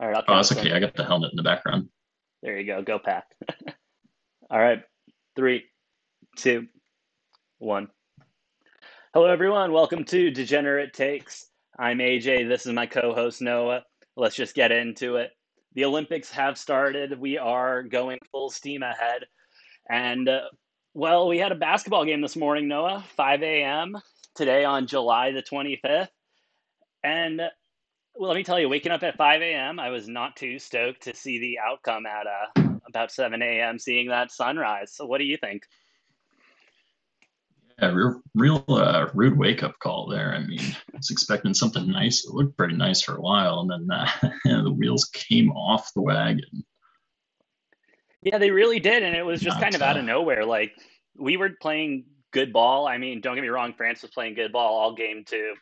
All right, I'll Oh, that's okay. I got the helmet in the background. There you go. Go pack. All right. Three, two, one. Hello, everyone. Welcome to Degenerate Takes. I'm AJ. This is my co host, Noah. Let's just get into it. The Olympics have started. We are going full steam ahead. And, uh, well, we had a basketball game this morning, Noah, 5 a.m. today on July the 25th. And well, let me tell you, waking up at 5 a.m., I was not too stoked to see the outcome at uh, about 7 a.m., seeing that sunrise. So, what do you think? Yeah, real, real uh, rude wake up call there. I mean, I was expecting something nice. It looked pretty nice for a while, and then uh, the wheels came off the wagon. Yeah, they really did, and it was just not, kind of out of nowhere. Like we were playing good ball. I mean, don't get me wrong, France was playing good ball all game too,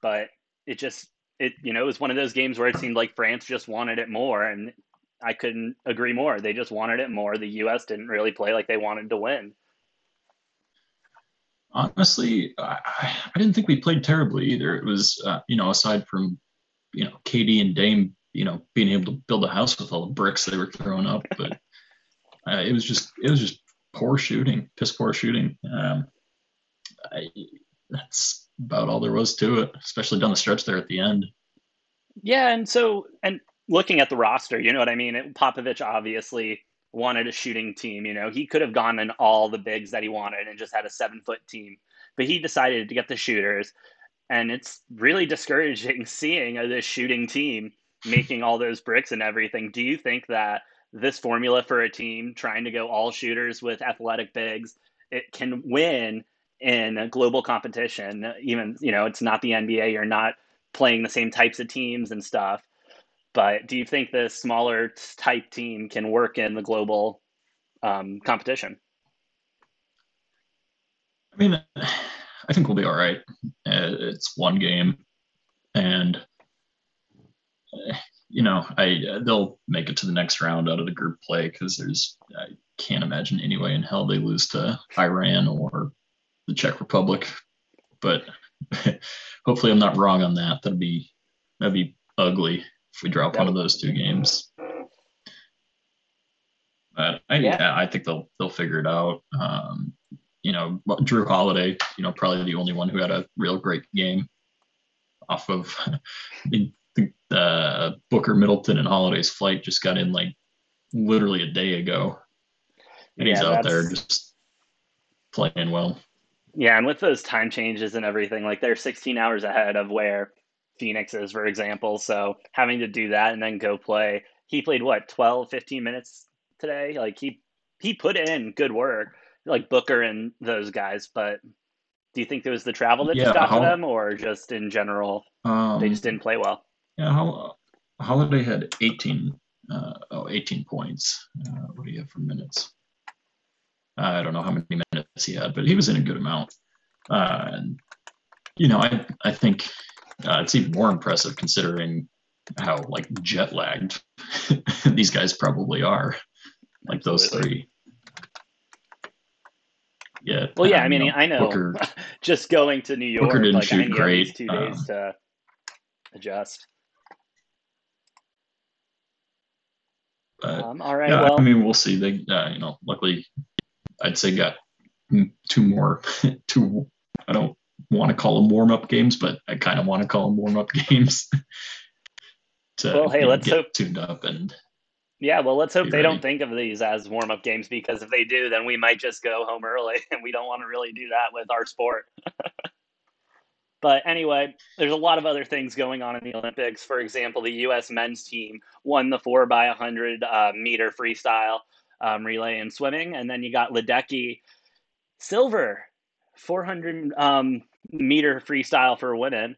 but it just it you know it was one of those games where it seemed like France just wanted it more, and I couldn't agree more. They just wanted it more. The U.S. didn't really play like they wanted to win. Honestly, I, I didn't think we played terribly either. It was uh, you know aside from you know KD and Dame you know being able to build a house with all the bricks they were throwing up, but uh, it was just it was just poor shooting, piss poor shooting. Um, I, that's about all there was to it, especially down the stretch there at the end. Yeah, and so and looking at the roster, you know what I mean. Popovich obviously wanted a shooting team. You know, he could have gone in all the bigs that he wanted and just had a seven foot team, but he decided to get the shooters. And it's really discouraging seeing this shooting team making all those bricks and everything. Do you think that this formula for a team trying to go all shooters with athletic bigs it can win in a global competition. Even you know, it's not the NBA. You're not playing the same types of teams and stuff. But do you think the smaller type team can work in the global um, competition? I mean, I think we'll be all right. Uh, it's one game, and you know, I they'll make it to the next round out of the group play because there's I can't imagine any way in hell they lose to Iran or the Czech Republic. But hopefully, I'm not wrong on that. That'd be that'd be ugly if we drop one of those two games. But I, yeah. yeah. I think they'll they'll figure it out. Um, you know, Jrue Holiday, you know, probably the only one who had a real great game off of the, the uh, Booker, Middleton, and Holiday's flight just got in like literally a day ago, and yeah, he's out there just playing well. Yeah, and with those time changes and everything, like they're 16 hours ahead of where Phoenix is, for example. So having to do that and then go play, he played what 12, 15 minutes today. Like he he put in good work, like Booker and those guys. But do you think it was the travel that yeah, just got to them, or just in general um, they just didn't play well? Yeah, Holiday had 18, uh, oh, 18 points. Uh, what do you have for minutes? I don't know how many minutes he had, but he was in a good amount. Uh, and you know, I I think uh, it's even more impressive considering how like jet lagged these guys probably are, like those three. Yeah. Well, yeah. Um, I mean, know, I know. Booker, just going to New York, Booker didn't like, shoot great. Two days um, to adjust. But, um, all right. Yeah, well, I mean, we'll see. They, uh, you know, luckily I'd say got two more, two, I don't want to call them warm up games, but I kind of want to call them warm up games. to well, hey, let's hope tuned up and yeah, well, let's hope they ready. don't think of these as warm up games because if they do, then we might just go home early, and we don't want to really do that with our sport. but anyway, there's a lot of other things going on in the Olympics. For example, the U.S. men's team won the four by 100 uh, meter freestyle um, relay and swimming. And then you got Ledecky silver, 400 um, meter freestyle for women.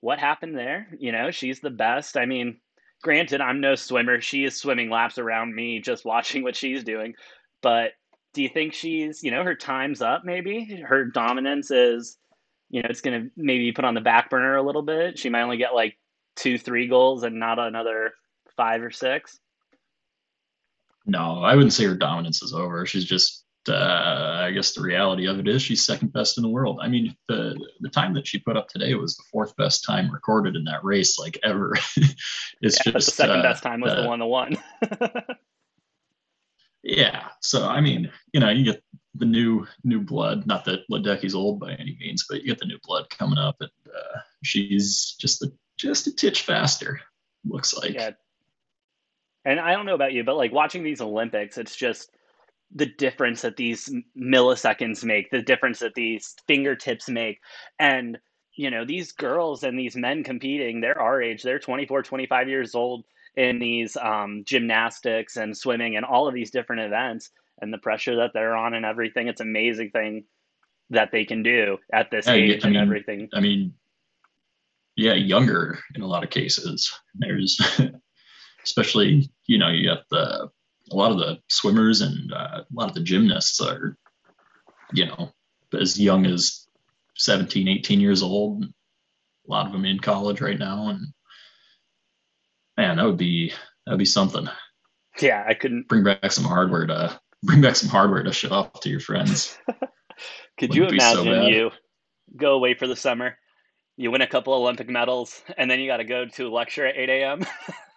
What happened there? You know, she's the best. I mean, granted, I'm no swimmer. She is swimming laps around me just watching what she's doing. But do you think she's, you know, her time's up maybe? Her dominance is, you know, it's going to maybe put on the back burner a little bit. She might only get like two, three goals and not another five or six. No, I wouldn't say her dominance is over. She's just uh, I guess the reality of it is she's second best in the world. I mean, the the time that she put up today was the fourth best time recorded in that race, like ever. it's yeah, just the second uh, best time was uh, the one to one. yeah, so I mean, you know, you get the new new blood. Not that Ledecky's old by any means, but you get the new blood coming up, and uh, she's just a just a titch faster. Looks like. Yeah. And I don't know about you, but like watching these Olympics, it's just the difference that these milliseconds make, the difference that these fingertips make. And, you know, these girls and these men competing, they're our age, they're 24, 25 years old in these um, gymnastics and swimming and all of these different events and the pressure that they're on and everything. It's amazing thing that they can do at this yeah, age I mean, and everything. I mean, yeah, younger in a lot of cases. There's, especially, you know, you have the a lot of the swimmers and uh, a lot of the gymnasts are, you know, as young as 17, 18 years old. A lot of them in college right now, and man, that would be that would be something. Yeah, I couldn't bring back some hardware to bring back some hardware to show off to your friends. Could Wouldn't you imagine so you go away for the summer, you win a couple Olympic medals, and then you got to go to a lecture at 8 a.m.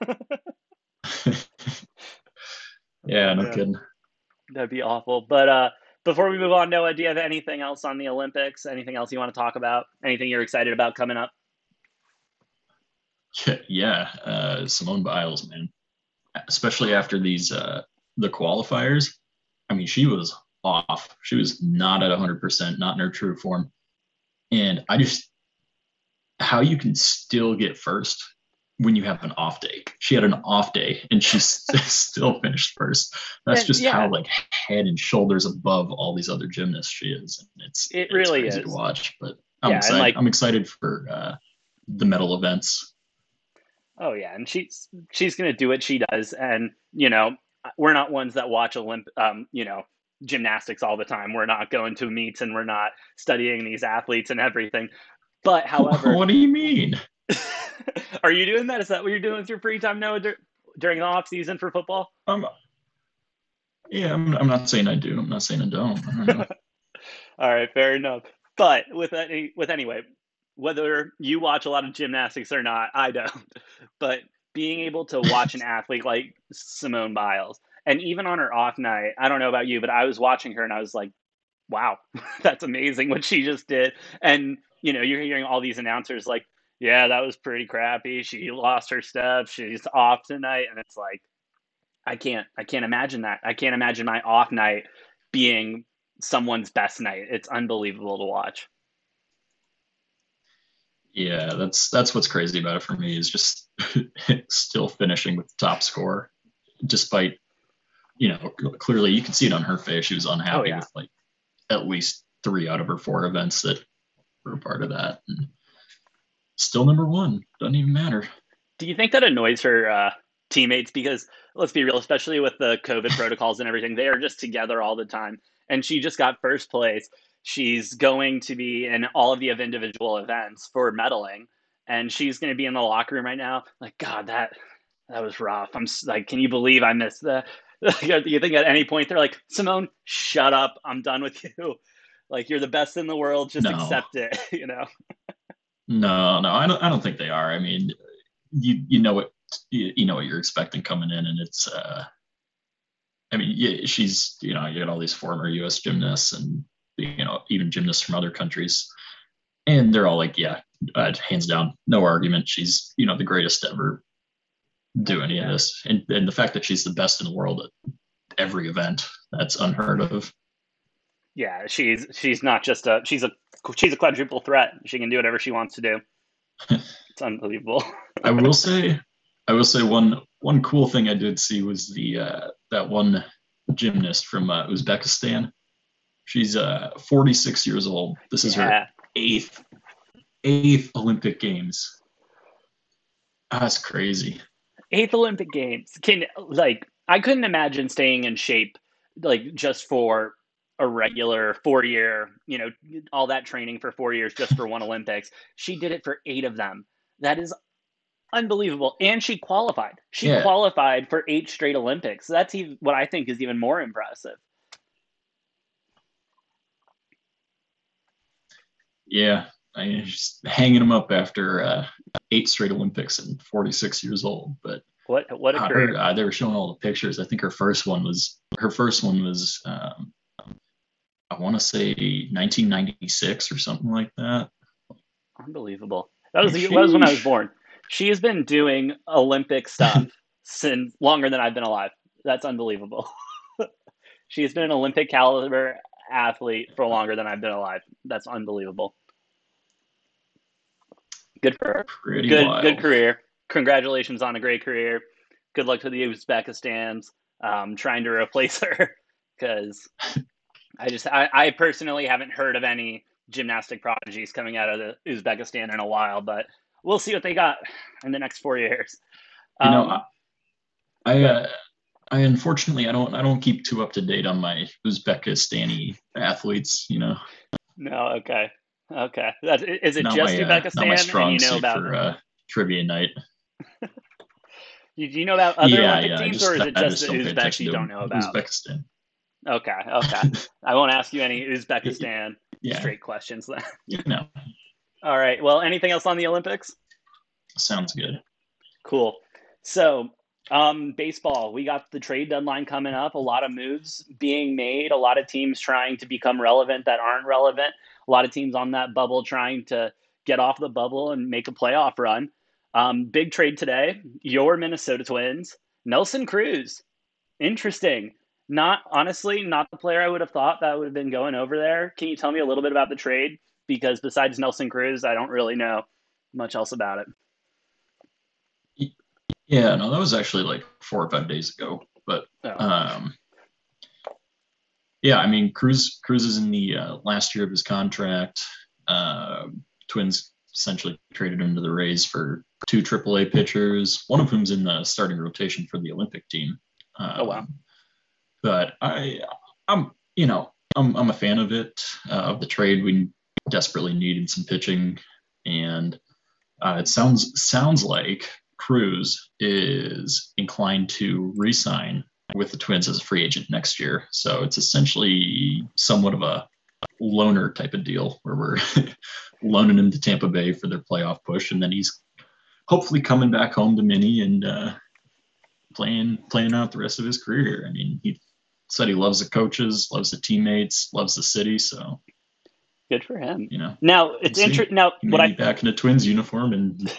Yeah, no yeah. kidding. That'd be awful. But uh, before we move on, Noah, do you have anything else on the Olympics? Anything else you want to talk about? Anything you're excited about coming up? Yeah, uh, Simone Biles, man. Especially after these uh, the qualifiers. I mean, she was off. She was not at 100%, not in her true form. And I just, how you can still get first when you have an off day. She had an off day and she still finished first. That's just yeah. how like head and shoulders above all these other gymnasts she is. And it's it really it's is to watch. But I'm yeah, excited. Like, I'm excited for uh, the medal events. Oh yeah, and she's she's gonna do what she does, and you know we're not ones that watch Olymp, um, you know, gymnastics all the time. We're not going to meets and we're not studying these athletes and everything. But however, what do you mean? Are you doing that? Is that what you're doing with your free time now during the off season for football? Um, yeah, I'm, I'm not saying I do. I'm not saying I don't. I All right, fair enough. But with any, with anyway, whether you watch a lot of gymnastics or not, I don't. But being able to watch an athlete like Simone Biles, and even on her off night, I don't know about you, but I was watching her and I was like, wow, that's amazing what she just did. And you know, you're hearing all these announcers like, yeah, that was pretty crappy. She lost her stuff. She's off tonight. And it's like, I can't, I can't imagine that. I can't imagine my off night being someone's best night. It's unbelievable to watch. Yeah, that's that's what's crazy about it for me is just still finishing with the top score, despite you know clearly you can see it on her face. She was unhappy oh, yeah. with like at least three out of her four events that were a part of that. And still number one. Doesn't even matter. Do you think that annoys her uh, teammates? Because let's be real, especially with the COVID protocols and everything, they are just together all the time. And she just got first place. She's going to be in all of the individual events for medaling, and she's going to be in the locker room right now. Like, God, that that was rough. I'm like, can you believe I missed that? you think at any point they're like, Simone, shut up. I'm done with you. Like, you're the best in the world. Just no. accept it. You know. No, no, I don't. I don't think they are. I mean, you you know what you, know what you're expecting coming in, and it's. uh I mean, yeah, she's you know you got all these former U.S. gymnasts and you know even gymnasts from other countries, and they're all like, yeah, uh, hands down, no argument. She's you know the greatest ever do any of this, and and the fact that she's the best in the world at every event, that's unheard of. Yeah, she's she's not just a she's a she's a quadruple threat. She can do whatever she wants to do. it's unbelievable. I will say, I will say one one cool thing I did see was the uh, that one gymnast from uh, Uzbekistan. She's uh, 46 years old. This is yeah. her eighth eighth Olympic Games. That's crazy. Eighth Olympic Games. Can like I couldn't imagine staying in shape like just for a regular four year, you know, all that training for four years just for one Olympics. She did it for eight of them. That is unbelievable. And she qualified. She yeah. qualified for eight straight Olympics. So that's even, what I think is even more impressive. Yeah, I mean, just hanging them up after uh, eight straight Olympics and 46 years old. But what what a career! Her, uh, they were showing all the pictures. I think her first one was her first one was um, I want to say 1996 or something like that. Unbelievable. That was Sheesh. that was when I was born. She has been doing Olympic stuff since longer than I've been alive. That's unbelievable. she has been an Olympic caliber athlete for longer than I've been alive. That's unbelievable. Good for her. Pretty Good wild. good career. Congratulations on a great career. Good luck to the Uzbekistan's um, trying to replace her because I just I, I personally haven't heard of any gymnastic prodigies coming out of the Uzbekistan in a while, but we'll see what they got in the next four years. You know, Um, I, I, uh, I unfortunately I don't I don't keep too up to date on my Uzbekistani athletes. You know, no, okay, okay. That's, is it not just my, uh, Uzbekistan? not my strong you know suit about for uh, trivia night. do you know about other yeah, Olympic yeah. Teams, just, or is it I just the Uzbeks you don't know about? Uzbekistan. Okay, okay. I won't ask you any Uzbekistan Yeah, straight questions then. know, All right. Well, anything else on the Olympics? sounds good. Cool. So, um, baseball, we got the trade deadline coming up. A lot of moves being made. A lot of teams trying to become relevant that aren't relevant. A lot of teams on that bubble trying to get off the bubble and make a playoff run. Um, big trade today. Your Minnesota Twins, Nelson Cruz. Interesting. Not honestly, not the player I would have thought that would have been going over there. Can you tell me a little bit about the trade? Because besides Nelson Cruz, I don't really know much else about it. Yeah, no, that was actually like four or five days ago. But Oh. um, yeah, I mean, Cruz Cruz is in the uh, last year of his contract. Uh, Twins essentially traded him to the Rays for two AAA pitchers, one of whom's in the starting rotation for the Olympic team. Um, Oh, wow. But I, I'm, you know, I'm I'm a fan of it uh, of the trade. We desperately needed some pitching, and uh, it sounds sounds like Cruz is inclined to re-sign with the Twins as a free agent next year. So it's essentially somewhat of a loaner type of deal where we're loaning him to Tampa Bay for their playoff push, and then he's hopefully coming back home to Minnie and uh, playing playing out the rest of his career. I mean, he said he loves the coaches, loves the teammates, loves the city. So Good for him. you know, Now it's interesting. Now what I back in a Twins uniform and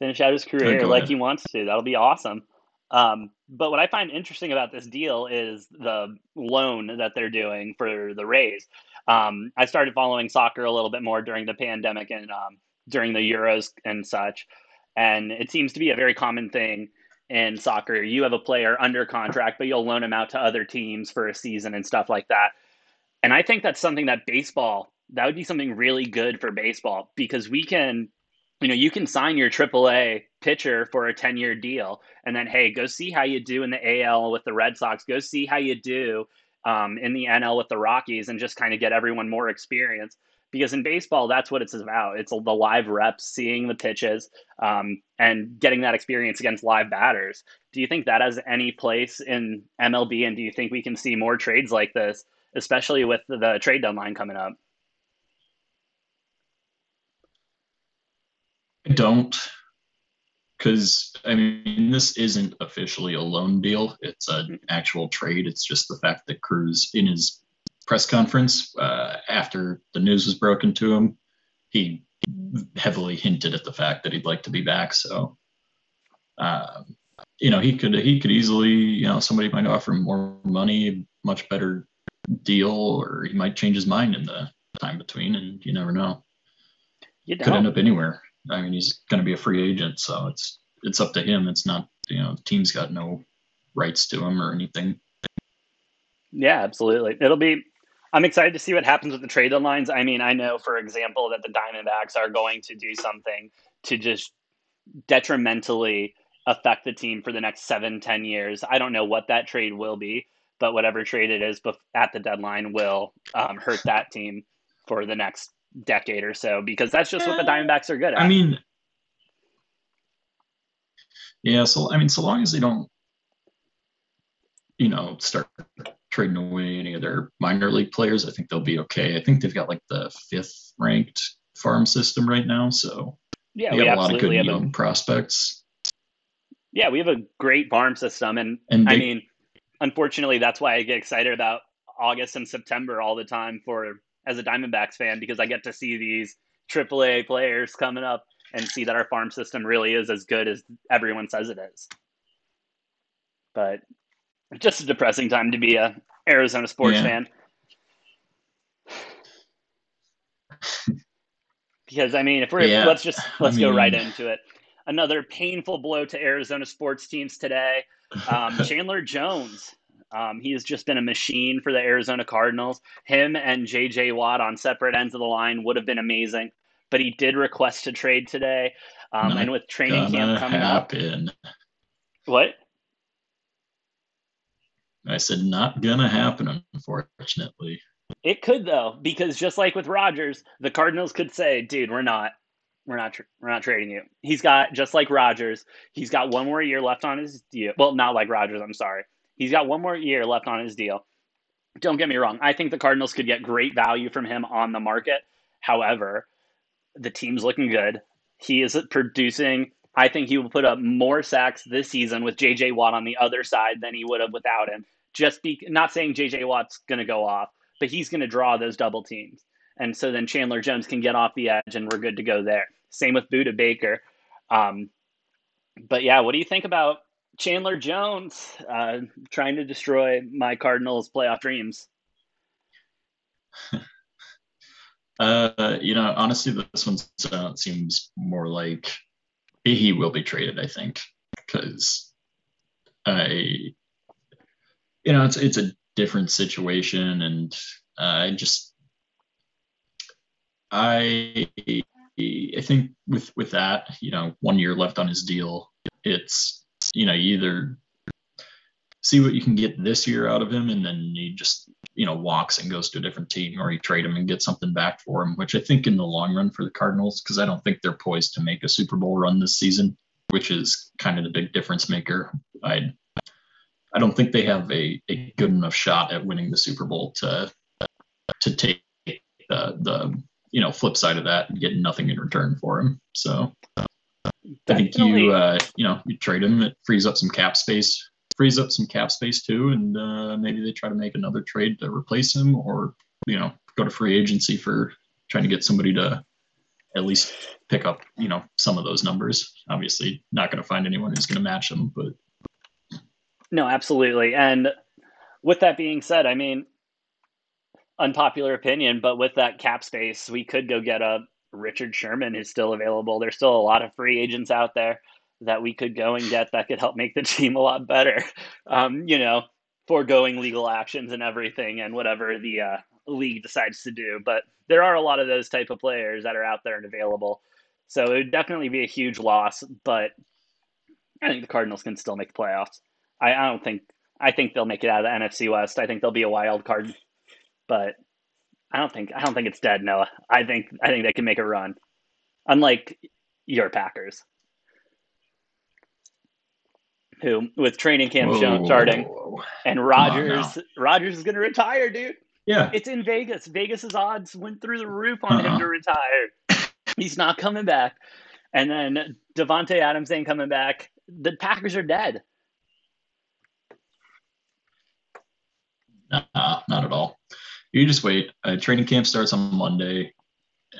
finish out his career like ahead. he wants to. That'll be awesome. Um, but what I find interesting about this deal is the loan that they're doing for the Rays. Um, I started following soccer a little bit more during the pandemic and um, during the Euros and such, and it seems to be a very common thing in soccer. You have a player under contract, but you'll loan him out to other teams for a season and stuff like that. And I think that's something that baseball that would be something really good for baseball because we can you know, you can sign your AAA pitcher for a 10 year deal and then, hey, go see how you do in the AL with the Red Sox. Go see how you do um, in the NL with the Rockies and just kind of get everyone more experience. Because in baseball, that's what it's about. It's the live reps, seeing the pitches, um, and getting that experience against live batters. Do you think that has any place in MLB? And do you think we can see more trades like this, especially with the, the trade deadline coming up? I don't. Because, I mean, this isn't officially a loan deal. It's an actual trade. It's just the fact that Cruz, in his press conference uh, after the news was broken to him, he heavily hinted at the fact that he'd like to be back. So, um, you know, he could he could easily, you know, somebody might offer him more money, much better deal, or he might change his mind in the time between, and you never know. You Could end up anywhere. I mean, he's going to be a free agent, so it's it's up to him. It's not, you know, the team's got no rights to him or anything. Yeah, absolutely. It'll be. I'm excited to see what happens with the trade deadlines. I mean, I know, for example, that the Diamondbacks are going to do something to just detrimentally affect the team for the next seven, ten years. I don't know what that trade will be, but whatever trade it is at the deadline will um, hurt that team for the next decade or so because that's just what the Diamondbacks are good at. I mean, yeah. So I mean, so long as they don't, you know, start trading away any of their minor league players, I think they'll be okay. I think they've got like the fifth ranked farm system right now, so yeah, they we got a lot of good have young a, prospects. yeah, we have a great farm system, and, And I mean, unfortunately, that's why I get excited about August and September all the time for as a Diamondbacks fan because I get to see these AAA players coming up and see that our farm system really is as good as everyone says it is. But just a depressing time to be a Arizona sports Yeah. fan. because I mean, if we're Yeah, let's just let's go right into it. Another painful blow to Arizona sports teams today. Um, Chandler Jones. Um, he has just been a machine for the Arizona Cardinals. Him and JJ Watt on separate ends of the line would have been amazing, but he did request to trade today. Um, and with training camp coming up, happen. what? I said not gonna happen, unfortunately. It could though, because just like with Rodgers, the Cardinals could say, "Dude, we're not, we're not, tr- we're not trading you." He's got just like Rodgers, he's got one more year left on his deal. Well, not like Rodgers. I'm sorry. He's got one more year left on his deal. Don't get me wrong. I think the Cardinals could get great value from him on the market. However, the team's looking good. He is producing. I think he will put up more sacks this season with JJ Watt on the other side than he would have without him. Just be not saying JJ Watt's going to go off, but he's going to draw those double teams. And so then Chandler Jones can get off the edge and we're good to go there. Same with Budda Baker. Um, but yeah, what do you think about Chandler Jones uh, trying to destroy my Cardinals playoff dreams? Uh, you know, honestly, this one uh, seems more like he will be traded. I think because I, you know, it's it's a different situation, and uh, I just I I think with with that, you know, one year left on his deal, it's you know either see what you can get this year out of him, and then you just you know walks and goes to a different team, or you trade him and get something back for him. Which I think in the long run for the Cardinals, because I don't think they're poised to make a Super Bowl run this season, which is kind of the big difference maker. I I don't think they have a, a good enough shot at winning the Super Bowl to to take the the you know flip side of that and get nothing in return for him. So I think you uh, you know you trade him, it frees up some cap space, frees up some cap space too, and uh, maybe they try to make another trade to replace him, or you know go to free agency for trying to get somebody to at least pick up you know some of those numbers. Obviously, not going to find anyone who's going to match them, but No, absolutely. And with that being said, I mean, unpopular opinion, but with that cap space, we could go get a Richard Sherman who's still available. There's still a lot of free agents out there that we could go and get that could help make the team a lot better. Um, you know, foregoing legal actions and everything and whatever the uh, league decides to do. But there are a lot of those type of players that are out there and available. So it would definitely be a huge loss, but I think the Cardinals can still make the playoffs. I, I don't think I think they'll make it out of the NFC West. I think they'll be a wild card, but I don't think I don't think it's dead. Noah. I think I think they can make a run, unlike your Packers, who with training camp Whoa, starting whoa, whoa. and Rodgers Rodgers is going to retire, dude. Yeah, It's in Vegas. Vegas's odds went through the roof on him Uh-uh. to retire. He's not coming back. And then Davante Adams ain't coming back. The Packers are dead. Nah, not at all. You just wait. Uh, training camp starts on Monday.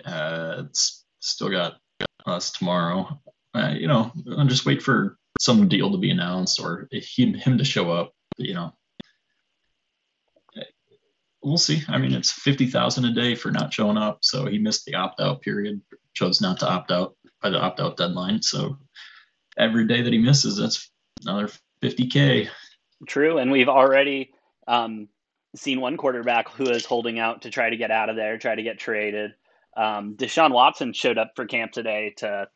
Uh, it's still got us tomorrow. Uh, you know, I'll just wait for some deal to be announced or him, him to show up. You know, we'll see. I mean, it's fifty thousand a day for not showing up. So he missed the opt out period. Chose not to opt out by the opt out deadline. So every day that he misses, that's another fifty k. True. And we've already um, seen one quarterback who is holding out to try to get out of there, try to get traded. Um, Deshaun Watson showed up for camp today to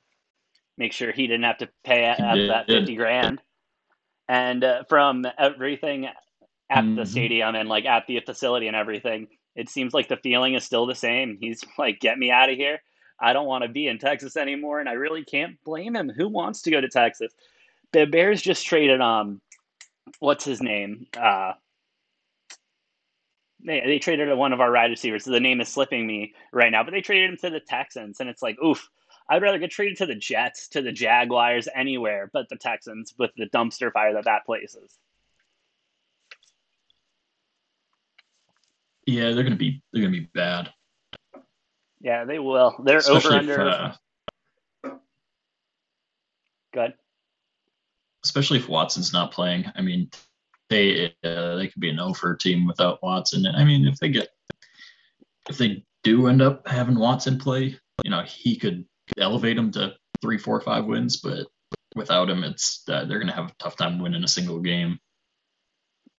make sure he didn't have to pay out that 50 grand. And uh, from everything at the Mhm. stadium and like at the facility and everything, it seems like the feeling is still the same. He's like, get me out of here. I don't want to be in Texas anymore. And I really can't blame him. Who wants to go to Texas? The Bears just traded, um, what's his name? Uh, they, they traded one of our wide receivers. So the name is slipping me right now, but they traded him to the Texans, and it's like, oof. I'd rather get traded to the Jets, to the Jaguars, anywhere but the Texans with the dumpster fire that that place is. Yeah, they're gonna be they're gonna be bad. Yeah, they will. They're Especially over if, under. uh, Good. especially if Watson's not playing. I mean, they uh, they could be an over team without Watson. And I mean, if they get if they do end up having Watson play, you know, he could elevate them to three, four, five wins. But without him, it's uh, they're gonna have a tough time winning a single game.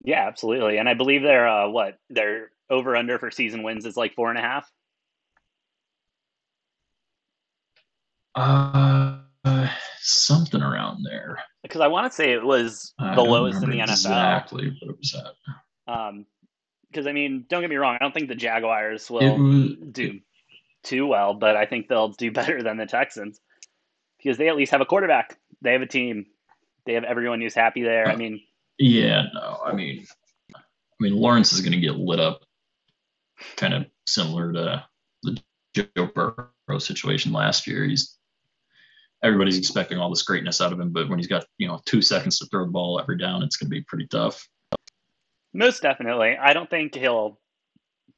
Yeah, absolutely. And I believe they're uh, what their over under for season wins is like four and a half. Uh, something around there. Because I want to say it was the lowest in the NFL. Exactly what it was at. Um, because I mean, don't get me wrong, I don't think the Jaguars will was, do too well, but I think they'll do better than the Texans because they at least have a quarterback. They have a team. They have everyone who's happy there. I mean, Yeah, no, I mean, I mean, Lawrence is going to get lit up, kind of similar to the Joe Burrow situation last year. He's everybody's expecting all this greatness out of him, but when he's got you know two seconds to throw the ball every down, it's going to be pretty tough. most definitely. I don't think he'll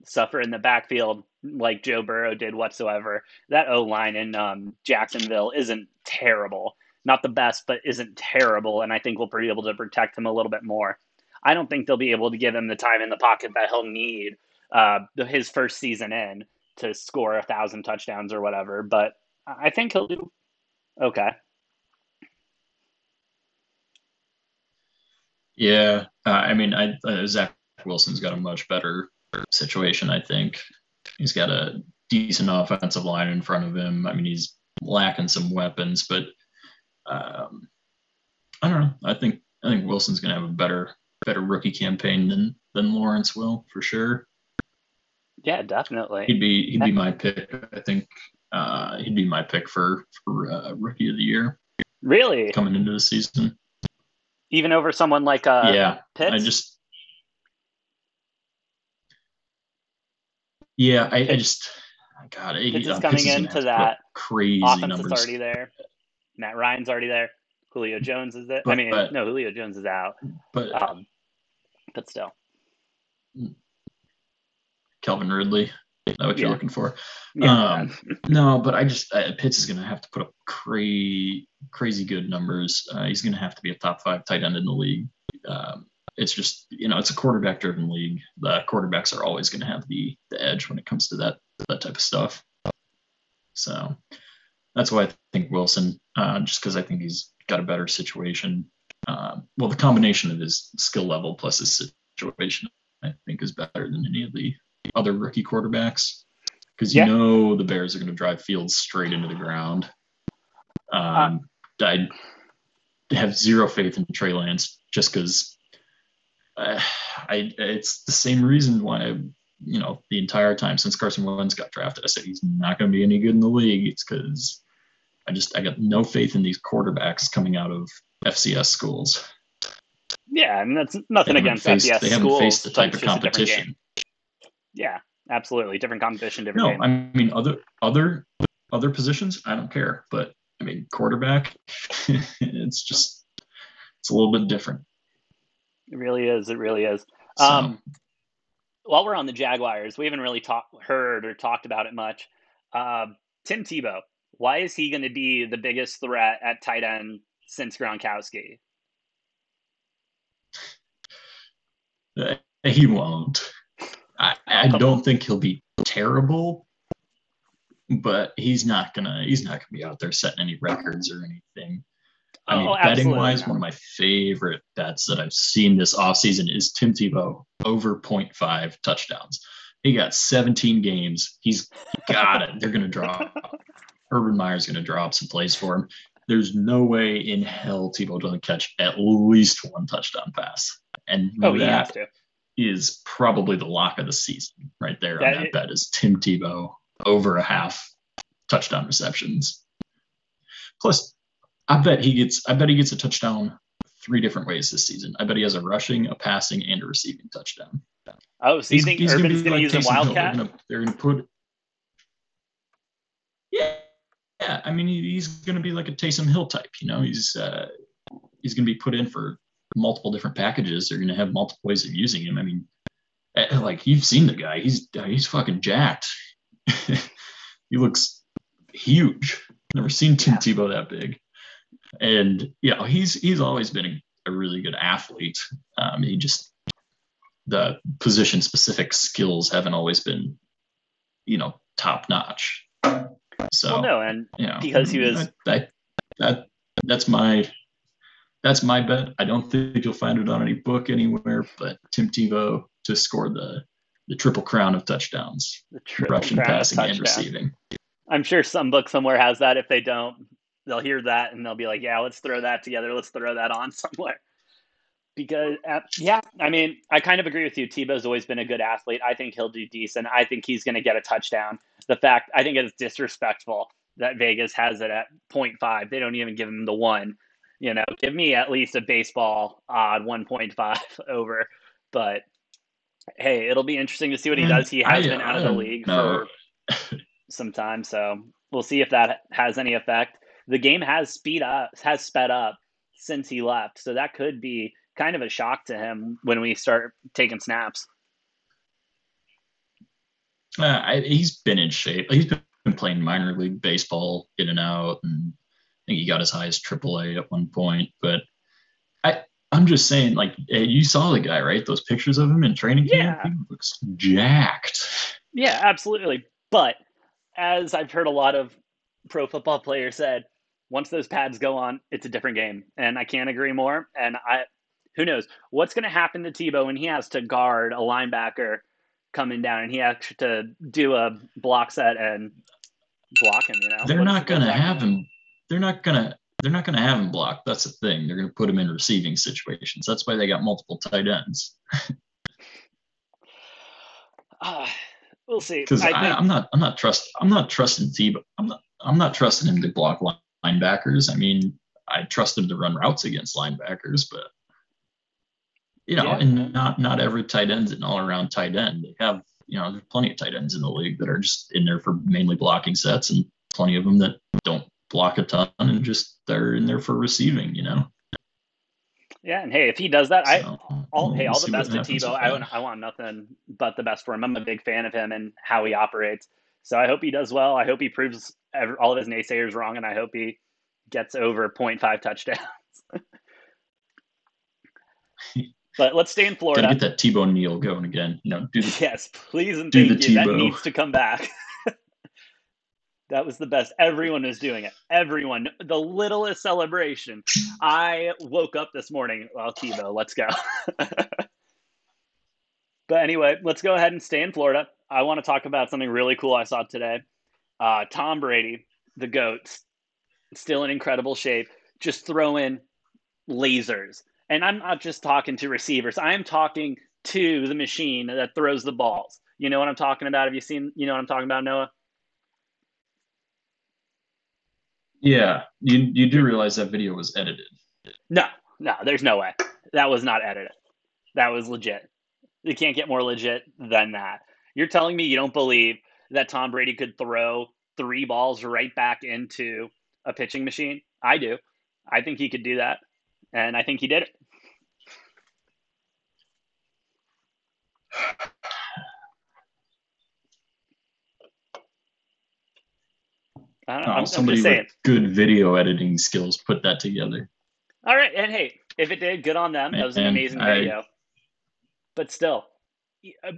suffer in the backfield like Joe Burrow did whatsoever. That O line in um, Jacksonville isn't terrible. Not the best, but isn't terrible. And I think we'll be able to protect him a little bit more. I don't think they'll be able to give him the time in the pocket that he'll need uh, his first season in to score a thousand touchdowns or whatever. But I think he'll do okay. Yeah, uh, I mean, I uh, Zach Wilson's got a much better situation. I think he's got a decent offensive line in front of him. I mean, he's lacking some weapons, but um, I don't know. I think I think Wilson's going to have a better better rookie campaign than than Lawrence will for sure. Yeah, definitely. He'd be he'd be my pick. I think uh, he'd be my pick for for uh, rookie of the year Really? coming into the season. Even over someone like uh, yeah, Pitts? I just yeah, I, I just God, Pitts is uh, coming Pitts is gonna into have to put that crazy offense numbers. already there. Matt Ryan's already there. Julio Jones is there. I mean, but- no, Julio Jones is out. But Um, but still, Calvin Ridley, is that what you're looking for? yeah. Um, No, but I just uh, Pitts is going to have to put up crazy, crazy good numbers. Uh, he's going to have to be a top five tight end in the league. Um, it's just you know it's a quarterback driven league. The quarterbacks are always going to have the the edge when it comes to that that type of stuff. So that's why I think Wilson, uh, just because I think he's got a better situation. Uh, well, the combination of his skill level plus his situation, I think, is better than any of the other rookie quarterbacks because you Yeah. know the Bears are going to drive Fields straight into the ground. Um, I have zero faith in Trey Lance just because uh, I it's the same reason why I, you know the entire time since Carson Wentz got drafted I said he's not going to be any good in the league. It's because I just I got no faith in these quarterbacks coming out of FCS schools. yeah, and that's nothing against faced, FBS they haven't schools. faced the type of just a different game. competition. Yeah, absolutely, different competition, different No, game. I mean other other other positions, I don't care. But I mean quarterback, it's just it's a little bit different. It really is. It really is. So, Um, while we're on the Jaguars, we haven't really talked, heard or talked about it much. Uh, Tim Tebow, why is he going to be the biggest threat at tight end since Gronkowski? uh, he won't. I, I don't think he'll be terrible, but he's not gonna he's not gonna be out there setting any records or anything. I mean, Oh, oh betting wise, one of my favorite bets that I've seen this offseason is Tim Tebow over 0.5 touchdowns. He got 17 games. He's got it. They're gonna drop. Urban Meyer's gonna drop some plays for him. There's no way in hell Tebow doesn't catch at least one touchdown pass. And Oh, that to. is probably the lock of the season right there That on that is- bet is Tim Tebow over a half touchdown receptions. Plus, I bet he gets I bet he gets a touchdown three different ways this season. I bet he has a rushing, a passing, and a receiving touchdown. Oh, so you think Urban's going to use a wildcat? They're gonna, they're gonna put. Yeah, yeah. I mean, he's going to be like a Taysom Hill type. You know, he's uh, he's going to be put in for multiple different packages. They're going to have multiple ways of using him. I mean, eh, like you've seen the guy. He's he's fucking jacked. he looks huge. Never seen Tim yeah. Tebow that big. And yeah, he's he's always been a, a really good athlete. Um, he just the position specific skills haven't always been, you know, top notch. So well, no, and you know, because he was that, that that's my that's my bet. I don't think you'll find it on any book anywhere, but Tim Tebow to score the the triple crown of touchdowns, the rushing, passing, and receiving. I'm sure some book somewhere has that. If they don't, they'll hear that and they'll be like, "Yeah, let's throw that together. Let's throw that on somewhere." Because uh, yeah, I mean, I kind of agree with you. Tebow's always been a good athlete. I think he'll do decent. I think he's going to get a touchdown. The fact I think it's disrespectful that Vegas has it at 0.5. They don't even give him the one. You know, give me at least a baseball odd 1.5 over. But hey, it'll be interesting to see what he does. He has I, been out of the league for some time, so we'll see if that has any effect. The game has speed up, has sped up since he left, so that could be kind of a shock to him when we start taking snaps. Uh, I, he's been in shape. He's been playing minor league baseball in and out, and I think he got as high as AAA at one point. But I, I'm just saying, like you saw the guy, right? Those pictures of him in training camp. Yeah. He looks jacked. Yeah, absolutely. But as I've heard a lot of pro football players said, once those pads go on, it's a different game, and I can't agree more. And I, who knows what's going to happen to Tebow when he has to guard a linebacker coming down and he has to do a block set and block him. You know, they're what's, not going to have him. They're not going to. They're not going to have him blocked. That's the thing. They're going to put him in receiving situations. That's why they got multiple tight ends. uh, we'll see. Because I'm not. I'm not trust. I'm not trusting Tebow. I'm not. I'm not trusting him to block linebackers. I mean, I trust him to run routes against linebackers, but you know, yeah. and not not every tight end's an all around tight end. They have, you know, there's plenty of tight ends in the league that are just in there for mainly blocking sets, and plenty of them that don't block a ton and just they're in there for receiving. You know. Yeah, and hey, if he does that, so, I all hey, all the best to Tebow. I want, I want nothing but the best for him. I'm a big fan of him and how he operates. So I hope he does well. I hope he proves all of his naysayers wrong, and I hope he gets over 0.5 touchdowns. But let's stay in Florida. Gotta get that Tebow kneel going again. Know, do the, yes, please and thank you. Tebow. That needs to come back. that was the best. Everyone was doing it. Everyone, the littlest celebration. I woke up this morning. Well, Tebow, let's go. but anyway, let's go ahead and stay in Florida. I want to talk about something really cool I saw today. Uh, Tom Brady, the goat, still in incredible shape. Just throw in lasers and I'm not just talking to receivers. I'm talking to the machine that throws the balls. You know what I'm talking about? Have you seen, you know what I'm talking about, Noah? Yeah, you you do realize that video was edited. No, no, there's no way. That was not edited. That was legit. You can't get more legit than that. You're telling me you don't believe that Tom Brady could throw three balls right back into a pitching machine? I do. I think he could do that. And I think he did it. I don't know. Oh, I'm, somebody I'm with good video editing skills put that together. All right, and hey, if it did, good on them. That was an amazing I, video. But still, uh,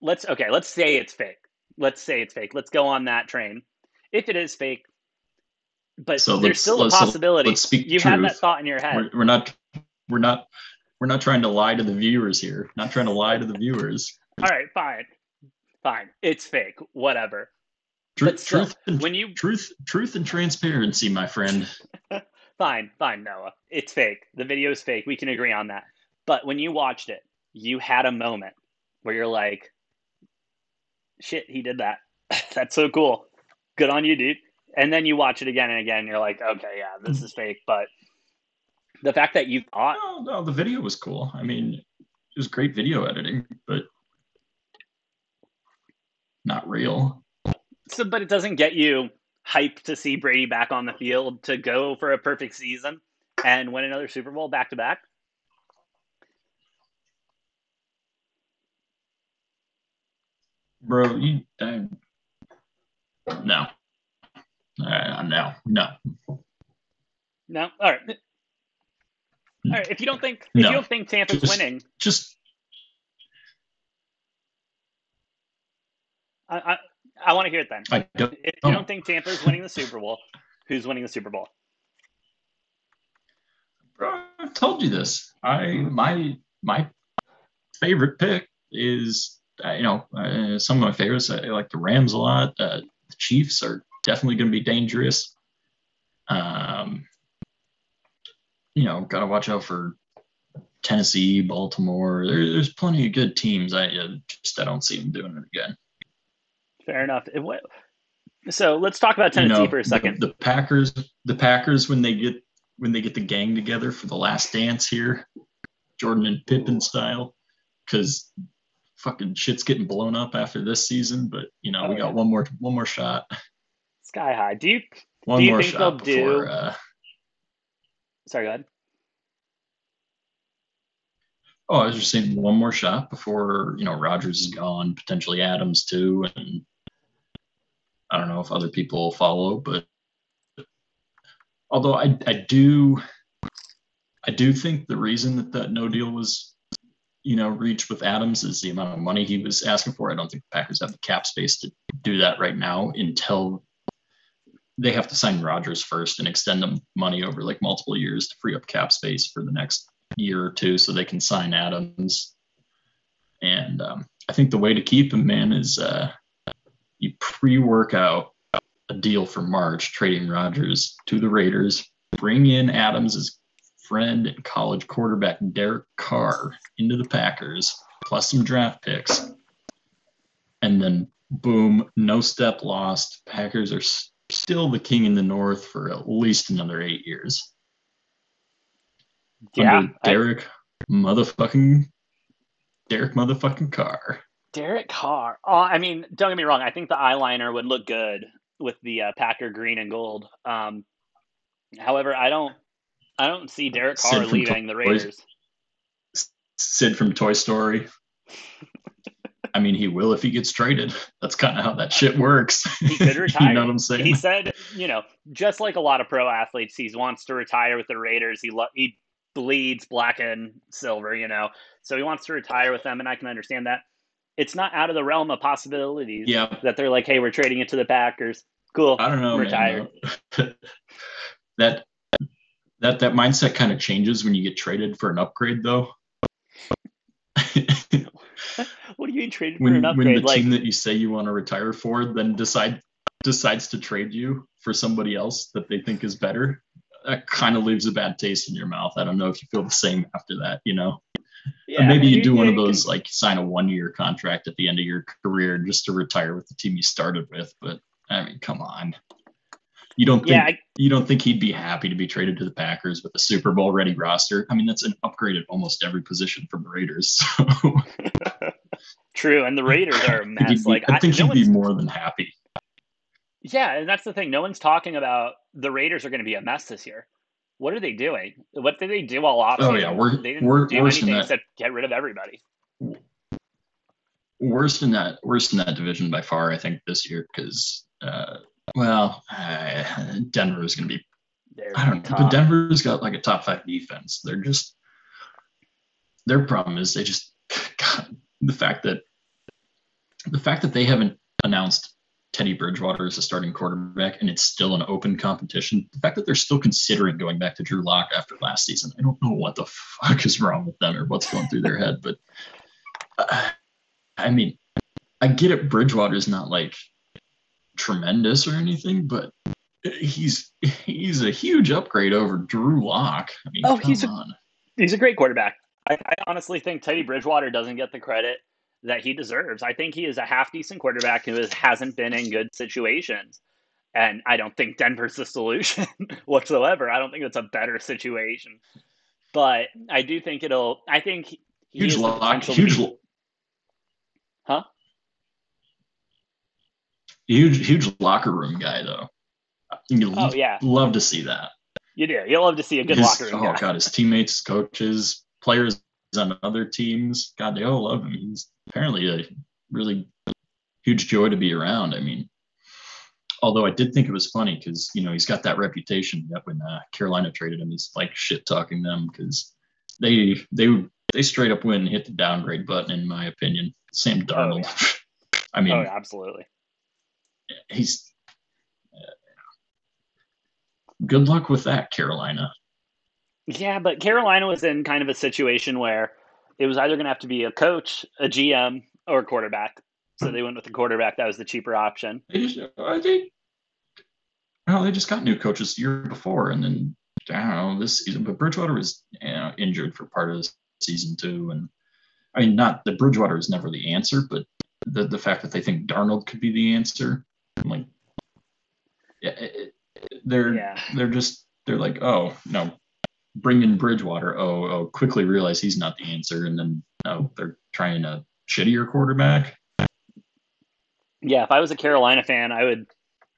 let's okay. Let's say it's fake. Let's say it's fake. Let's go on that train. If it is fake, but so there's still a possibility. speak you truth. have that thought in your head. We're, we're not. We're not. We're not trying to lie to the viewers here. Not trying to lie to the viewers. All right, fine, fine. It's fake. Whatever. Truth, still, truth, and, when you truth, truth, and transparency, my friend. fine, fine, Noah. It's fake. The video is fake. We can agree on that. But when you watched it, you had a moment where you're like, "Shit, he did that. That's so cool. Good on you, dude." And then you watch it again and again, and you're like, "Okay, yeah, this is fake." But the fact that you thought no, no, the video was cool. I mean, it was great video editing, but not real. So, but it doesn't get you hyped to see Brady back on the field to go for a perfect season and win another Super Bowl back to back. Bro, you, uh, no. Uh, no, no. No. All right. All right. If you don't think if No. you don't think Tampa's Just- winning, Just I I, I want to hear it then. I don't. If you don't think Tampa's winning the Super Bowl, who's winning the Super Bowl? Bro, I've told you this. I my my favorite pick is you know uh, some of my favorites. I like the Rams a lot. Uh, the Chiefs are definitely going to be dangerous. Um, you know, got to watch out for Tennessee, Baltimore. There, there's plenty of good teams. I uh, just I don't see them doing it again. Fair enough. Wa- so let's talk about You Tennessee know, for a the- second. The, Packers, the Packers, when they get when they get the gang together for the last dance here, Jordan and Pippen style, because fucking shit's getting blown up after this season. But you know, Oh, we yeah. got one more one more shot, Sky high. Do you? one Do you more think shot they'll before. do- Uh, Sorry, go ahead. oh, I was just saying one more shot before you know Rodgers is gone, potentially Adams too, and I don't know if other people will follow, but although I I do I do think the reason that that no deal was you know reach with Adams is the amount of money he was asking for. I don't think the Packers have the cap space to do that right now until they have to sign Rodgers first and extend them money over like multiple years to free up cap space for the next year or two so they can sign Adams. And um, I think the way to keep him, man, is uh, you pre-work out a deal for March, trading Rodgers to the Raiders, bring in Adams' friend and college quarterback Derek Carr into the Packers, plus some draft picks, and then boom, no step lost. Packers are still the king in the North for at least another eight years. Yeah, under I- Derek motherfucking Derek motherfucking Carr. Derek Carr. Oh, I mean, don't get me wrong. I think the eyeliner would look good with the uh, Packer green and gold. Um, however, I don't. I don't see Derek Carr leaving the Raiders. Sid from Toy Story. I mean, he will if he gets traded. That's kind of how that shit works. He could retire. you know what I'm saying? He said, you know, just like a lot of pro athletes, he wants to retire with the Raiders. He lo- he bleeds black and silver, you know, so he wants to retire with them, and I can understand that. It's not out of the realm of possibilities yeah, that they're like, hey, we're trading it to the Packers. Cool. I don't know, Retire. man. that that that mindset kind of changes when you get traded for an upgrade, though. What do you mean traded for when an when the Like, team that you say you want to retire for then decide decides to trade you for somebody else that they think is better, that kind of leaves a bad taste in your mouth. I don't know if you feel the same after that, you know. yeah, or maybe you you- do one you of those can- like sign a one year contract at the end of your career just to retire with the team you started with. But I mean, come on. You don't think yeah, I, you don't think he'd be happy to be traded to the Packers with a Super Bowl ready roster? I mean, that's an upgrade at almost every position from the Raiders. So true. And the Raiders are a I think he'd mess. be- Like, I think no he'd be more than happy. Yeah, and that's the thing. No one's talking about the Raiders are going to be a mess this year. What are they doing? What did they do all offseason? Oh, yeah, we're- they didn't we're do worse than anything that. except get rid of everybody. worst in that worst in that division by far i think this year because uh, well uh, denver is going to be i don't know but denver's got like a top five defense they're just their problem is they just God, the fact that the fact that they haven't announced Teddy Bridgewater as a starting quarterback and it's still an open competition. The fact that they're still considering going back to Drew Lock after last season, I don't know what the fuck is wrong with them or what's going through their head. But uh, I mean, I get it. Bridgewater's not like tremendous or anything, but he's he's a huge upgrade over Drew Lock. I mean, Oh, he's a- on. He's a great quarterback. I, I honestly think Teddy Bridgewater doesn't get the credit that he deserves. I think he is a half decent quarterback who is, hasn't been in good situations. And I don't think Denver's the solution whatsoever. I don't think it's a better situation. but I do think it'll. I think he huge lock, huge, be- Huh? Huge, huge locker room guy though. You Oh yeah, love to see that. you do. You'll love to see a good His- locker room oh guy. god, his teammates, coaches, players on other teams, God, they all love him. He's apparently a really huge joy to be around. I mean, although I did think it was funny because you know he's got that reputation that when uh, Carolina traded him, he's like shit talking them because they they they straight up went and hit the downgrade button in my opinion. Sam Darnold. I mean, oh, absolutely. He's uh, good luck with that, Carolina. Yeah, but Carolina was in kind of a situation where it was either going to have to be a coach, a GM, or a quarterback. So they went with the quarterback. That was the cheaper option. They just, I think, well, they just got new coaches the year before, and then I don't know this season. But Bridgewater was you know, injured for part of the season too, and I mean, not that Bridgewater is never the answer, but the the fact that they think Darnold could be the answer, like, yeah, it, it- they're Yeah. they're just they're like, oh no, bring in Bridgewater. Oh, oh, quickly realize he's not the answer, and then oh, they're trying a shittier quarterback. Yeah, if I was a Carolina fan, I would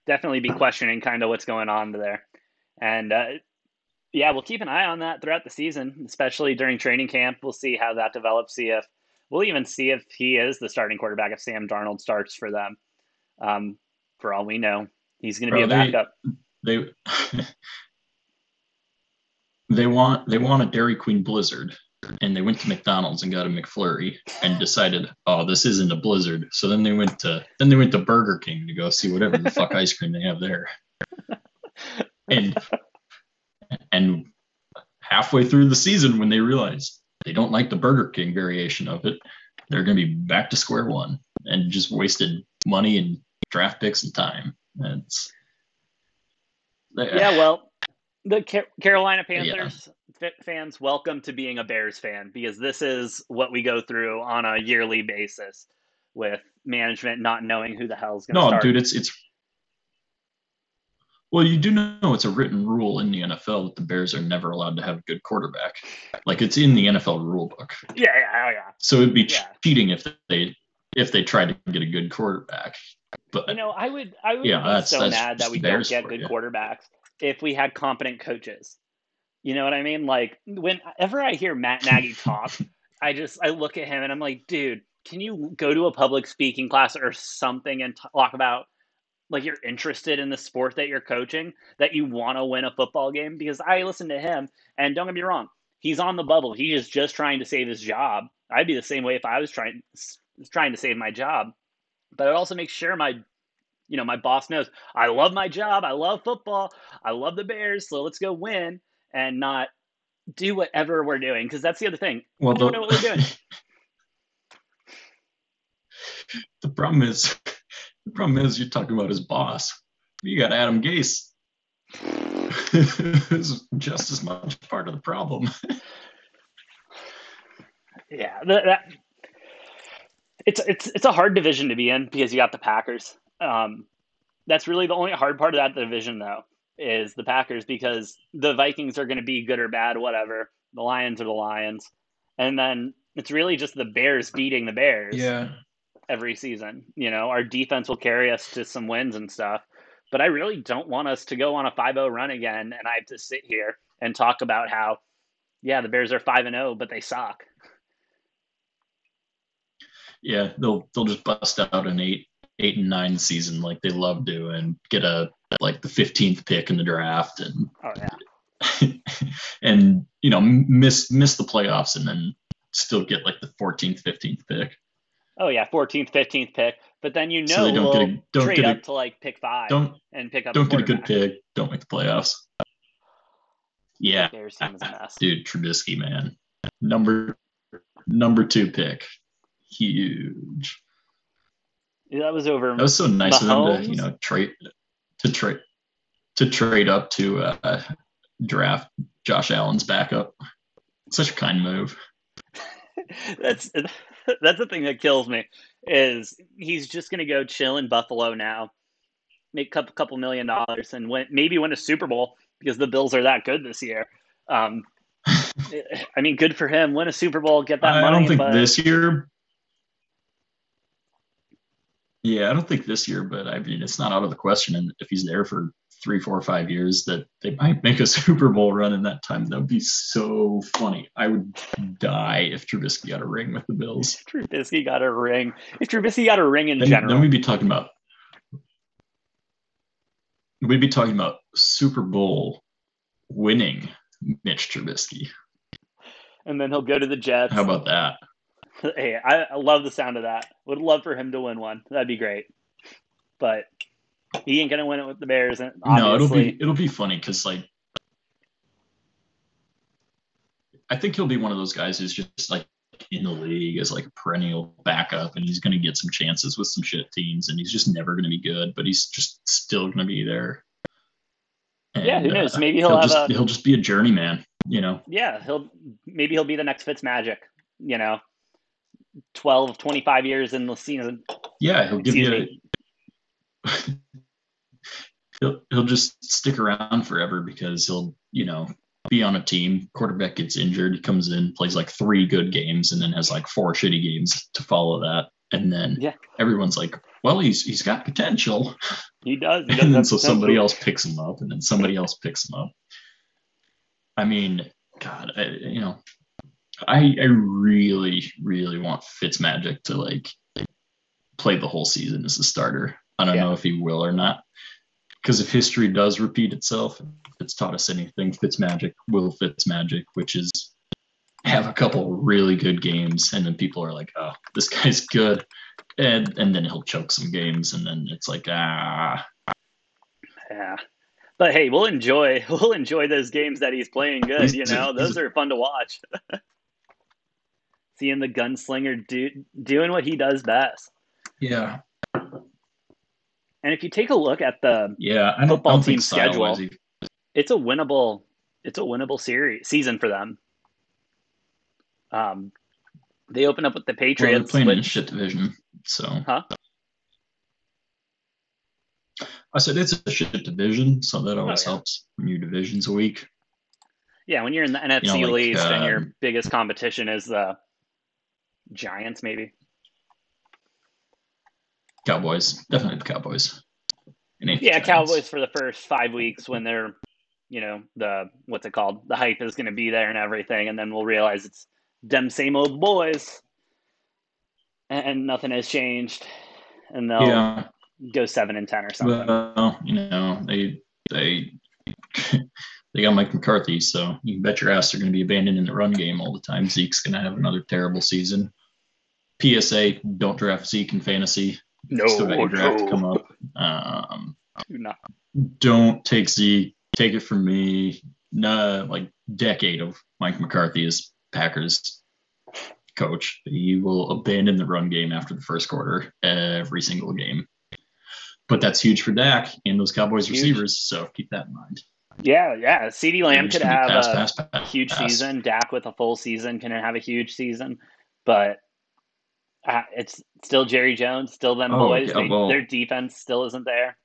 definitely be questioning kind of what's going on there. And uh, yeah, we'll keep an eye on that throughout the season, especially during training camp. We'll see how that develops. See if we'll even see if he is the starting quarterback if Sam Darnold starts for them. Um, for all we know, he's going to be a they- backup. they they want they want a Dairy Queen Blizzard, and they went to McDonald's and got a McFlurry and decided, oh, this isn't a Blizzard. So then they went to then they went to Burger King to go see whatever the fuck ice cream they have there. And and halfway through the season, when they realized they don't like the Burger King variation of it, they're going to be back to square one and just wasted money and draft picks and time. That's yeah, well, the Ca- Carolina Panthers f- fans, welcome to being a Bears fan because this is what we go through on a yearly basis with management not knowing who the hell's going to No, start. dude, it's it's. Well, you do know it's a written rule in the NFL that the Bears are never allowed to have a good quarterback. Like it's in the NFL rule book. Yeah, yeah, oh, yeah. So it'd be Yeah. cheating if they if they tried to get a good quarterback. But You know, I would, I would Yeah, be that's- so that's mad that we don't get good quarterbacks if we had competent coaches. You know what I mean? Like whenever I hear Matt Nagy talk, I just I look at him and I'm like, dude, can you go to a public speaking class or something and talk about like you're interested in the sport that you're coaching, that you want to win a football game? Because I listen to him, and don't get me wrong, he's on the bubble. He is just trying to save his job. I'd be the same way if I was trying trying to save my job. But it also makes sure my you know my boss knows I love my job. I love football. I love the Bears. So let's go win and not do whatever we're doing because that's the other thing. well, I don't the, know what we're doing. the problem is the problem is you're talking about his boss. You got Adam Gase. is just as much part of the problem. Yeah, that, that it's it's it's a hard division to be in because you got the Packers. Um, that's really the only hard part of that division, though, is the Packers because the Vikings are going to be good or bad, whatever. The Lions are the Lions, and then it's really just the Bears beating the Bears Yeah. every season. You know, our defense will carry us to some wins and stuff. But I really don't want us to go on a 5-0 run again, and I have to sit here and talk about how, yeah, the Bears are five and zero, but they suck. Yeah, they'll they'll just bust out an eight eight and nine season like they love to and get a like the fifteenth pick in the draft and Oh yeah. and you know miss miss the playoffs and then still get like the fourteenth, fifteenth pick. Oh yeah, fourteenth, fifteenth pick. But then you know So they don't we'll get a- don't trade get a- up to like pick five Don't and pick up. don't get a good pick. Don't make the playoffs. Yeah, Bears team is a mess. dude, Trubisky, man, number number two pick, huge. Yeah, that was over. That was so nice of them to you know trade to trade to trade up to uh, draft Josh Allen's backup. Such a kind move. that's that's the thing that kills me is he's just gonna go chill in Buffalo now, make a couple, couple million dollars, and win, maybe win a Super Bowl because the Bills are that good this year. Um, I mean, good for him. Win a Super Bowl, get that I money. I don't think but this year. Yeah, I don't think this year, but I mean, it's not out of the question. And if he's there for three, four, five years, that they might make a Super Bowl run in that time, that would be so funny. I would die if Trubisky got a ring with the Bills. Trubisky got a ring. If Trubisky got a ring in Then, general, then we'd be talking about we'd be talking about Super Bowl winning Mitch Trubisky. and then he'll go to the Jets. How about that? hey, I, I love the sound of that. Would love for him to win one. That'd be great. But he ain't gonna win it with the Bears. And No, it'll be it'll be funny because like I think he'll be one of those guys who's just like in the league as like a perennial backup, and he's going to get some chances with some shit teams, and he's just never going to be good, but he's just still going to be there. Yeah, who knows? uh, Maybe he'll have just a- he'll just be a journeyman, you know. yeah, he'll maybe he'll be the next Fitz Magic. You know, 12, 25 years in the season. Yeah, he'll give Excuse you. he'll he'll just stick around forever because he'll you know be on a team. Quarterback gets injured, he comes in, plays like three good games, and then has like four shitty games to follow that, and then Yeah. everyone's like, well, he's he's got potential, He does. He does and then so somebody else picks him up, and then somebody else picks him up. I mean, God, I, you know, I I really really want Fitzmagic to like play the whole season as a starter. I don't Yeah. know if he will or not, because if history does repeat itself, if it's taught us anything, Fitzmagic will Fitzmagic, which is have a couple really good games, and then people are like, oh, this guy's good, and and then he'll choke some games, and then it's like ah. Yeah. But hey, we'll enjoy we'll enjoy those games that he's playing good. You know, those are fun to watch. Seeing the gunslinger do, doing what he does best. Yeah, And if you take a look at the, yeah. I Football I don't team schedule. he- it's a winnable, it's a winnable series season for them. Um, they open up with the Well, they're Patriots. playing in a shit division, so. Huh? I said it's a shit division, so that always Oh, yeah. helps when your division's a week. yeah, when you're in the NFC like, least and your um, biggest competition is the Giants, maybe. Cowboys, definitely the Cowboys. Yeah, Giants. Cowboys for the first five weeks when they're, you know, the what's it called? The hype is going to be there and everything, and then we'll realize it's them same old boys, and, and nothing has changed, and they'll Yeah, go seven and ten or something. well, you know they they they got Mike McCarthy, so you can bet your ass they're going to be abandoned in the run game all the time. Zeke's going to have another terrible season. PSA: Don't draft Zeke in fantasy. no, Still got your draft to come up. Um, do not. don't take Zeke. Take it from me. No, like decade of Mike McCarthy as Packers coach. He will abandon the run game after the first quarter every single game. But that's huge for Dak and those Cowboys Huge. receivers. So keep that in mind. Yeah, yeah. CeeDee Lamb could have pass, a pass, pass, huge season. Dak with a full season can have a huge season, but uh, it's still Jerry Jones, still them Oh, boys. yeah, They- well- their defense still isn't there.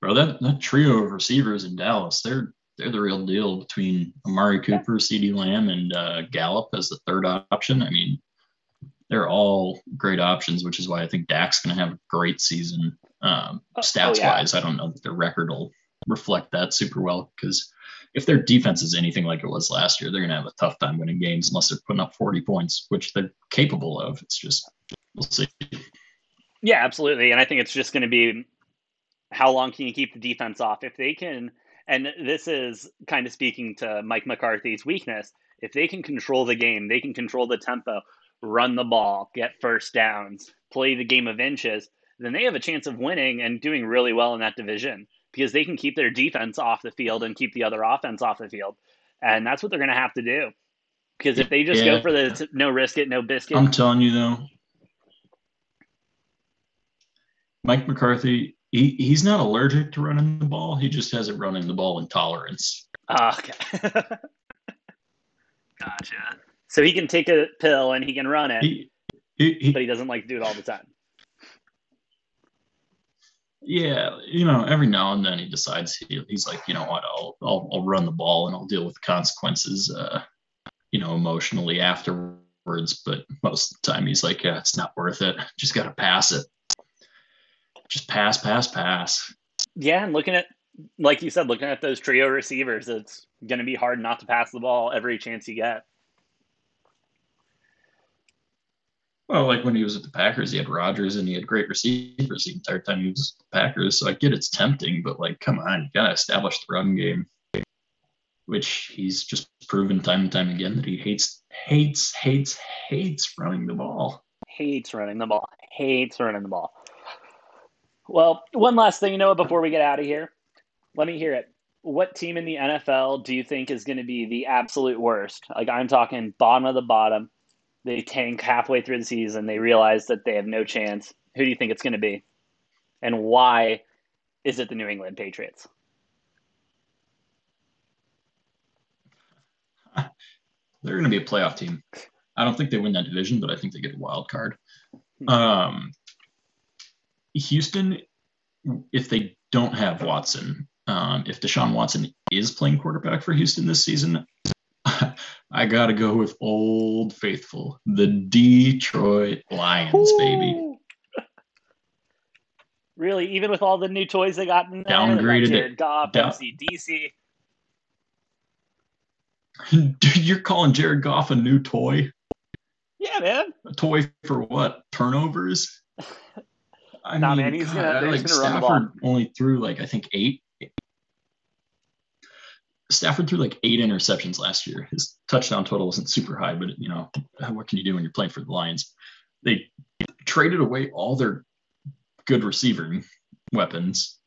Bro, that, that trio of receivers in Dallas, they're they're the real deal between Amari Cooper, CeeDee Lamb, and uh, Gallup as the third option. I mean, they're all great options, which is why I think Dak's going to have a great season. Um, Oh, stats oh, yeah. wise, I don't know that their record will reflect that super well because if their defense is anything like it was last year, they're going to have a tough time winning games unless they're putting up 40 points, which they're capable of. It's just, we'll see. Yeah, absolutely. And I think it's just going to be how long can you keep the defense off? If they can, and this is kind of speaking to Mike McCarthy's weakness, if they can control the game, they can control the tempo, run the ball, get first downs, play the game of inches, then they have a chance of winning and doing really well in that division because they can keep their defense off the field and keep the other offense off the field. And that's what they're going to have to do. Because if they just go for the no risk it, no biscuit, I'm telling you though, Mike McCarthy, he, he's not allergic to running the ball. He just has a running the ball intolerance. Ah, okay. gotcha. So he can take a pill and he can run it, He, he, he but he doesn't like to do it all the time. Yeah, you know, every now and then he decides he, he's like, you know what, I'll, I'll I'll run the ball and I'll deal with the consequences, uh, you know, emotionally afterwards. But most of the time he's like, yeah, it's not worth it. Just got to pass it. Just pass, pass, pass. Yeah, and looking at like you said, looking at those trio receivers, it's to be hard not to pass the ball every chance you get. Well, like when he was at the Packers, he had Rodgers and he had great receivers the entire time he was the Packers. So I get it's tempting, but like, come on, you gotta establish the run game, which he's just proven time and time again that he hates, hates, hates, hates running the ball. Hates running the ball. Hates running the ball. Well, one last thing, you know, before we get out of here, let me hear it. What team in the NFL do you think is going to be the absolute worst? Like I'm talking bottom of the bottom they tank halfway through the season. They realize that they have no chance. Who do you think it's going to be? And why is it the New England Patriots? They're going to be a playoff team. I don't think they win that division, but I think they get a wild card. Hmm. Um, Houston, if they don't have Watson, um, if Deshaun Watson is playing quarterback for Houston this season, I got to go with Old Faithful, the Detroit Lions, Ooh. baby. Really, even with all the new toys they got in there, downgraded Jared it. Goff, Down- DC. Dude, you're calling Jared Goff a new toy? Yeah, man. A toy for what? Turnovers? I nah, mean, man, he's God, gonna, like Stafford only threw like I think eight Stafford threw like eight interceptions last year. His touchdown total wasn't super high, but you know, what can you do when you're playing for the Lions? They traded away all their good receiving weapons.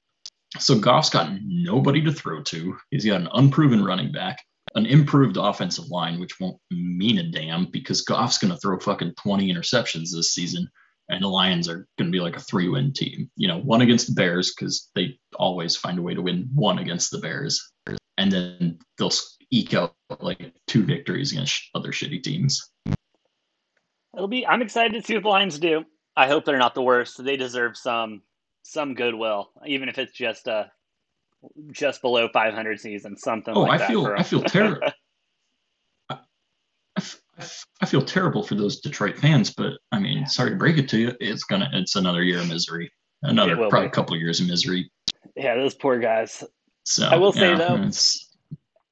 So Goff's got nobody to throw to. He's got an unproven running back, an improved offensive line, which won't mean a damn because Goff's going to throw fucking 20 interceptions this season. And the Lions are going to be like a three win team. You know, one against the Bears because they always find a way to win one against the Bears and then they'll eke out like two victories against other shitty teams. It'll be. I'm excited to see what the Lions do. I hope they're not the worst. They deserve some some goodwill, even if it's just a just below 500 season, something. Oh, like I feel I feel terrible. I, I, feel terrible for those Detroit fans, but I mean, sorry to break it to you, it's gonna it's another year of misery, another probably be. couple of years of misery. Yeah, those poor guys. So I will say though,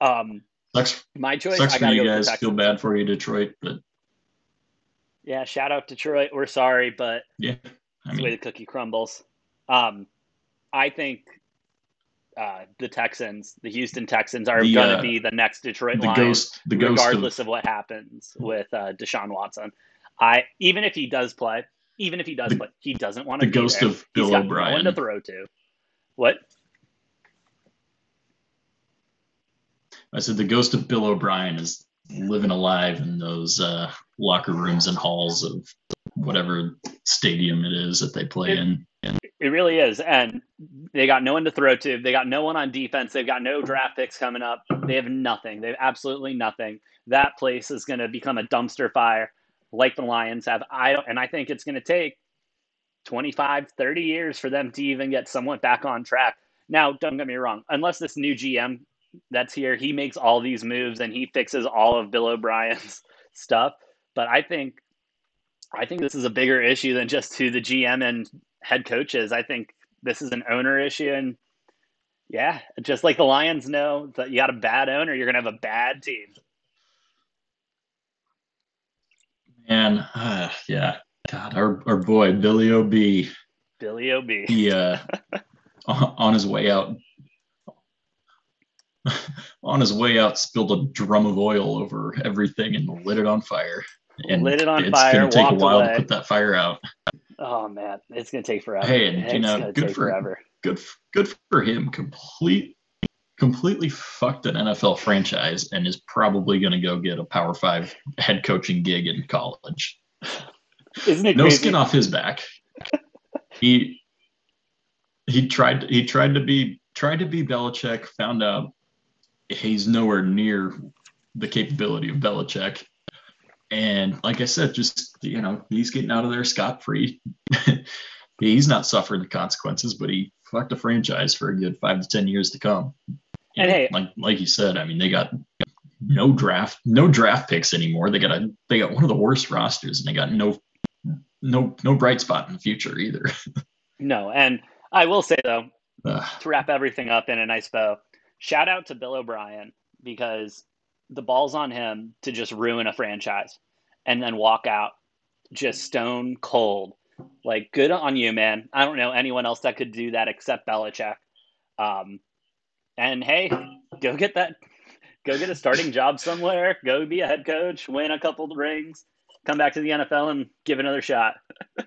um, sucks. My choice. Sucks for you guys. Feel bad for you, Detroit, but yeah, shout out Detroit. We're sorry, but yeah, I mean, the way the cookie crumbles. Um, I think uh, the Texans, the Houston Texans, are going to uh, be the next Detroit the Lions, ghost, the regardless of, of, what happens with uh, Deshaun Watson. I even if he does play, even if he does the, play, he doesn't want to. The ghost there. of Bill O'Brien. No one to throw to. What? I said the ghost of Bill O'Brien is living alive in those uh, locker rooms and halls of whatever stadium it is that they play it, in. It really is, and they got no one to throw to. They got no one on defense. They've got no draft picks coming up. They have nothing. They have absolutely nothing. That place is going to become a dumpster fire, like the Lions have. I don't, and I think it's going to take 25, 30 years for them to even get somewhat back on track. Now, don't get me wrong. Unless this new GM that's here. He makes all these moves and he fixes all of Bill O'Brien's stuff. But I think I think this is a bigger issue than just who the GM and head coach is. I think this is an owner issue and yeah, just like the Lions know that you got a bad owner, you're gonna have a bad team. Man, uh, yeah. God, our, our boy Billy OB. Billy OB. Yeah, uh on his way out on his way out spilled a drum of oil over everything and lit it on fire. And lit it on it's fire. It's gonna take a while away. to put that fire out. Oh man, it's gonna take forever. Hey, and you know, good for forever. good good for him. Complete completely fucked an NFL franchise and is probably going to go get a Power Five head coaching gig in college. Isn't it no crazy? skin off his back? he he tried he tried to be tried to be Belichick, found out he's nowhere near the capability of Belichick. And like I said, just you know, he's getting out of there scot free. he's not suffering the consequences, but he fucked a franchise for a good five to ten years to come. And hey, like like you said, I mean, they got no draft no draft picks anymore. They got a they got one of the worst rosters, and they got no no no bright spot in the future either. no, and I will say though, uh, to wrap everything up in a nice bow, shout out to Bill O'Brien because the ball's on him to just ruin a franchise and then walk out just stone cold. Like, good on you, man. I don't know anyone else that could do that except Belichick. Um, and hey, go get that, go get a starting job somewhere. Go be a head coach, win a couple rings, come back to the NFL and give another shot.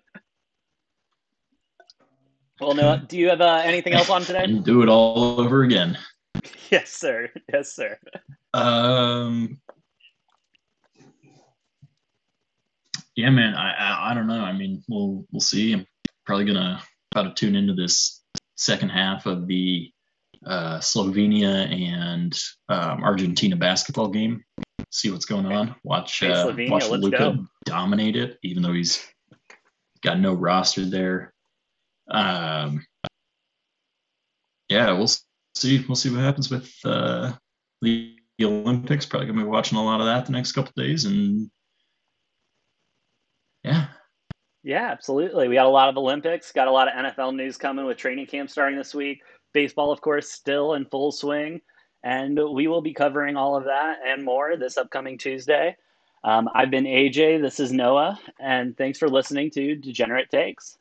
well, Noah, do you have uh, anything else on today? do it all over again. Yes, sir. Yes, sir. Um, yeah, man. I, I, I don't know. I mean, we'll we'll see. I'm probably gonna probably tune into this second half of the uh, Slovenia and um, Argentina basketball game. See what's going on. Watch hey, uh, watch Luka dominate it, even though he's got no roster there. Um, yeah, we'll see. We'll see what happens with uh, the Olympics. Probably gonna be watching a lot of that the next couple days, and yeah. Yeah, absolutely. We got a lot of Olympics, got a lot of NFL news coming with training camp starting this week. Baseball, of course, still in full swing. And we will be covering all of that and more this upcoming Tuesday. Um, I've been AJ. This is Noah. And thanks for listening to Degenerate Takes.